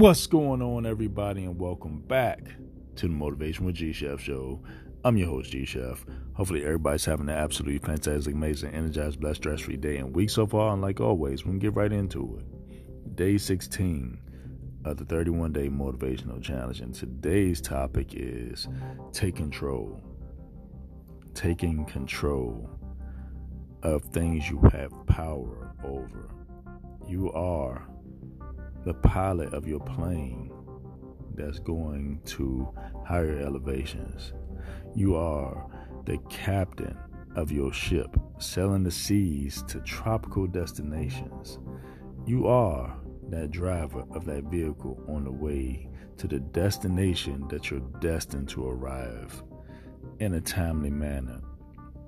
What's going on, everybody, and welcome back to the Motivation with G Chef show. I'm your host, G Chef. Hopefully, everybody's having an absolutely fantastic, amazing, energized, blessed, stress free day and week so far. And like always, we can get right into it. Day 16 of the 31 day motivational challenge. And today's topic is take control. Taking control of things you have power over. You are the pilot of your plane that's going to higher elevations. You are the captain of your ship, sailing the seas to tropical destinations. You are that driver of that vehicle on the way to the destination that you're destined to arrive in a timely manner.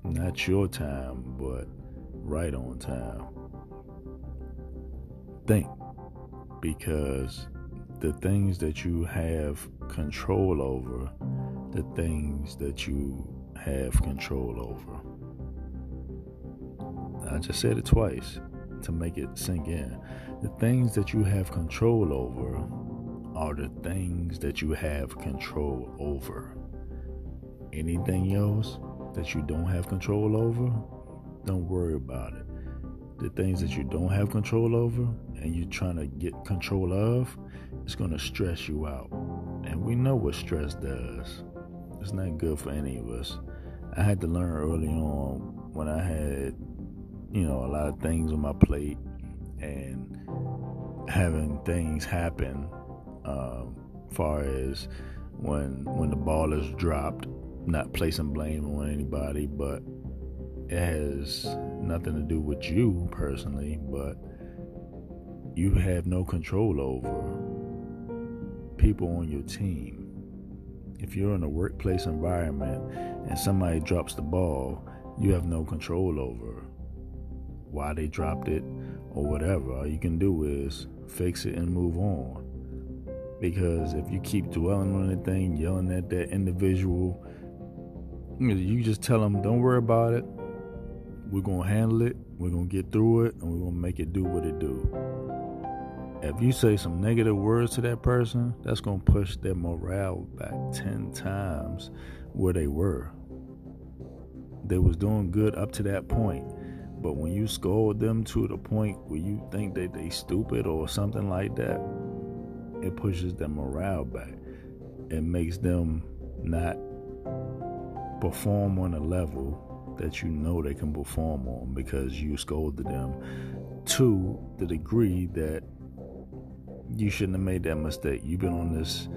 Not your time, but right on time. Think because the things that you have control over, the things that you have control over. I just said it twice to make it sink in. The things that you have control over are the things that you have control over. Anything else that you don't have control over, don't worry about it. The things that you don't have control over and you're trying to get control of, it's going to stress you out. And we know what stress does. It's not good for any of us. I had to learn early on when I had, you know, a lot of things on my plate and having things happen, um, far as when when the ball is dropped, not placing blame on anybody, but it has nothing to do with you personally, but you have no control over people on your team. If you're in a workplace environment and somebody drops the ball, you have no control over why they dropped it or whatever. All you can do is fix it and move on. Because if you keep dwelling on anything, yelling at that individual, you just tell them, don't worry about it. We're to handle it. We're to get through it and we're to make it do what it do if you say some negative words to that person, that's to push their morale back 10 times where they were. They was doing good up to that point. But when you scold them to the point where you think that they stupid or something like that, it pushes their morale back. It makes them not perform on a level that you know they can perform on because you scolded them to the degree that you shouldn't have made that mistake. You've been on this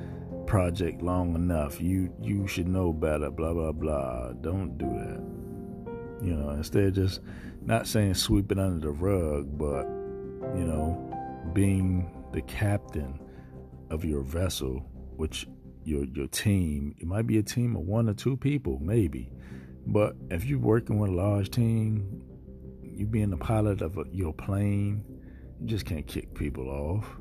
project long enough. You you should know better. Blah blah blah. Don't do that. You know, instead just not saying sweep it under the rug, but you know, being the captain of your vessel, which your your team. It might be a team of one or two people, maybe. But if you're working with a large team, you being the pilot of a, your plane, you just can't kick people off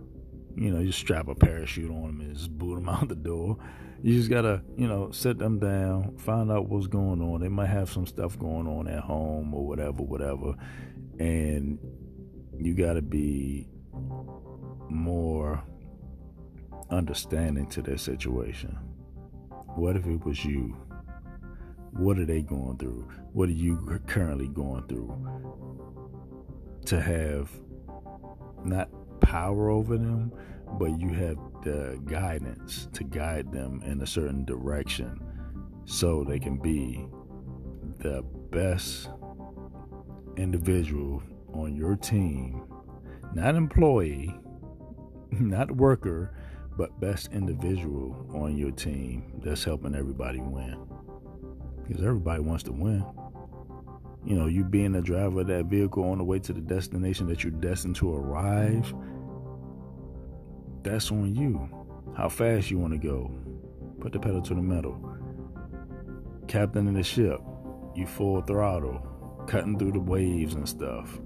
you know, you strap a parachute on them and just boot them out the door. You just gotta, you know, sit them down, find out what's going on. They might have some stuff going on at home or whatever, whatever. And you gotta be more understanding to their situation. What if it was you? What are they going through? What are you currently going through? To have not power over them, but you have the guidance to guide them in a certain direction so they can be the best individual on your team, not employee, not worker, but best individual on your team that's helping everybody win. Because everybody wants to win. You know, you being the driver of that vehicle on the way to the destination that you're destined to arrive that's on you. How fast you want to go. Put the pedal to the metal. Captain of the ship, you full throttle, cutting through the waves and stuff.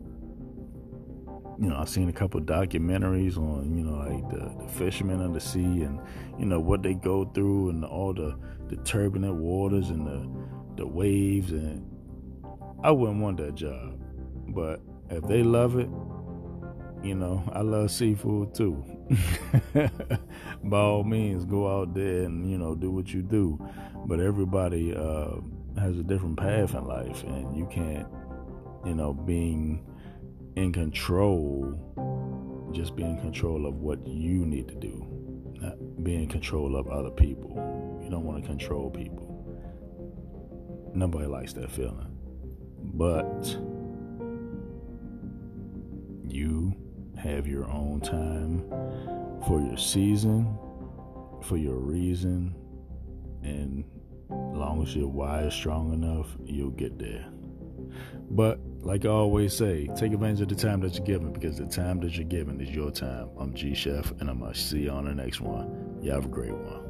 You know, I've seen a couple documentaries on, you know, like the, the fishermen of the sea and, you know, what they go through and all the, the turbulent waters and the, the waves. And I wouldn't want that job. But if they love it, You know, I love seafood too. By all means, go out there and you know do what you do. But everybody uh, has a different path in life, and you can't, you know, being in control, just be in control of what you need to do, not be in control of other people. You don't want to control people. Nobody likes that feeling. But you have your own time for your season, for your reason, and long as your why is strong enough, you'll get there. But like I always say, take advantage of the time that you're given because the time that you're given is your time. I'm G Chef, and I'm gonna see you on the next one. You have a great one.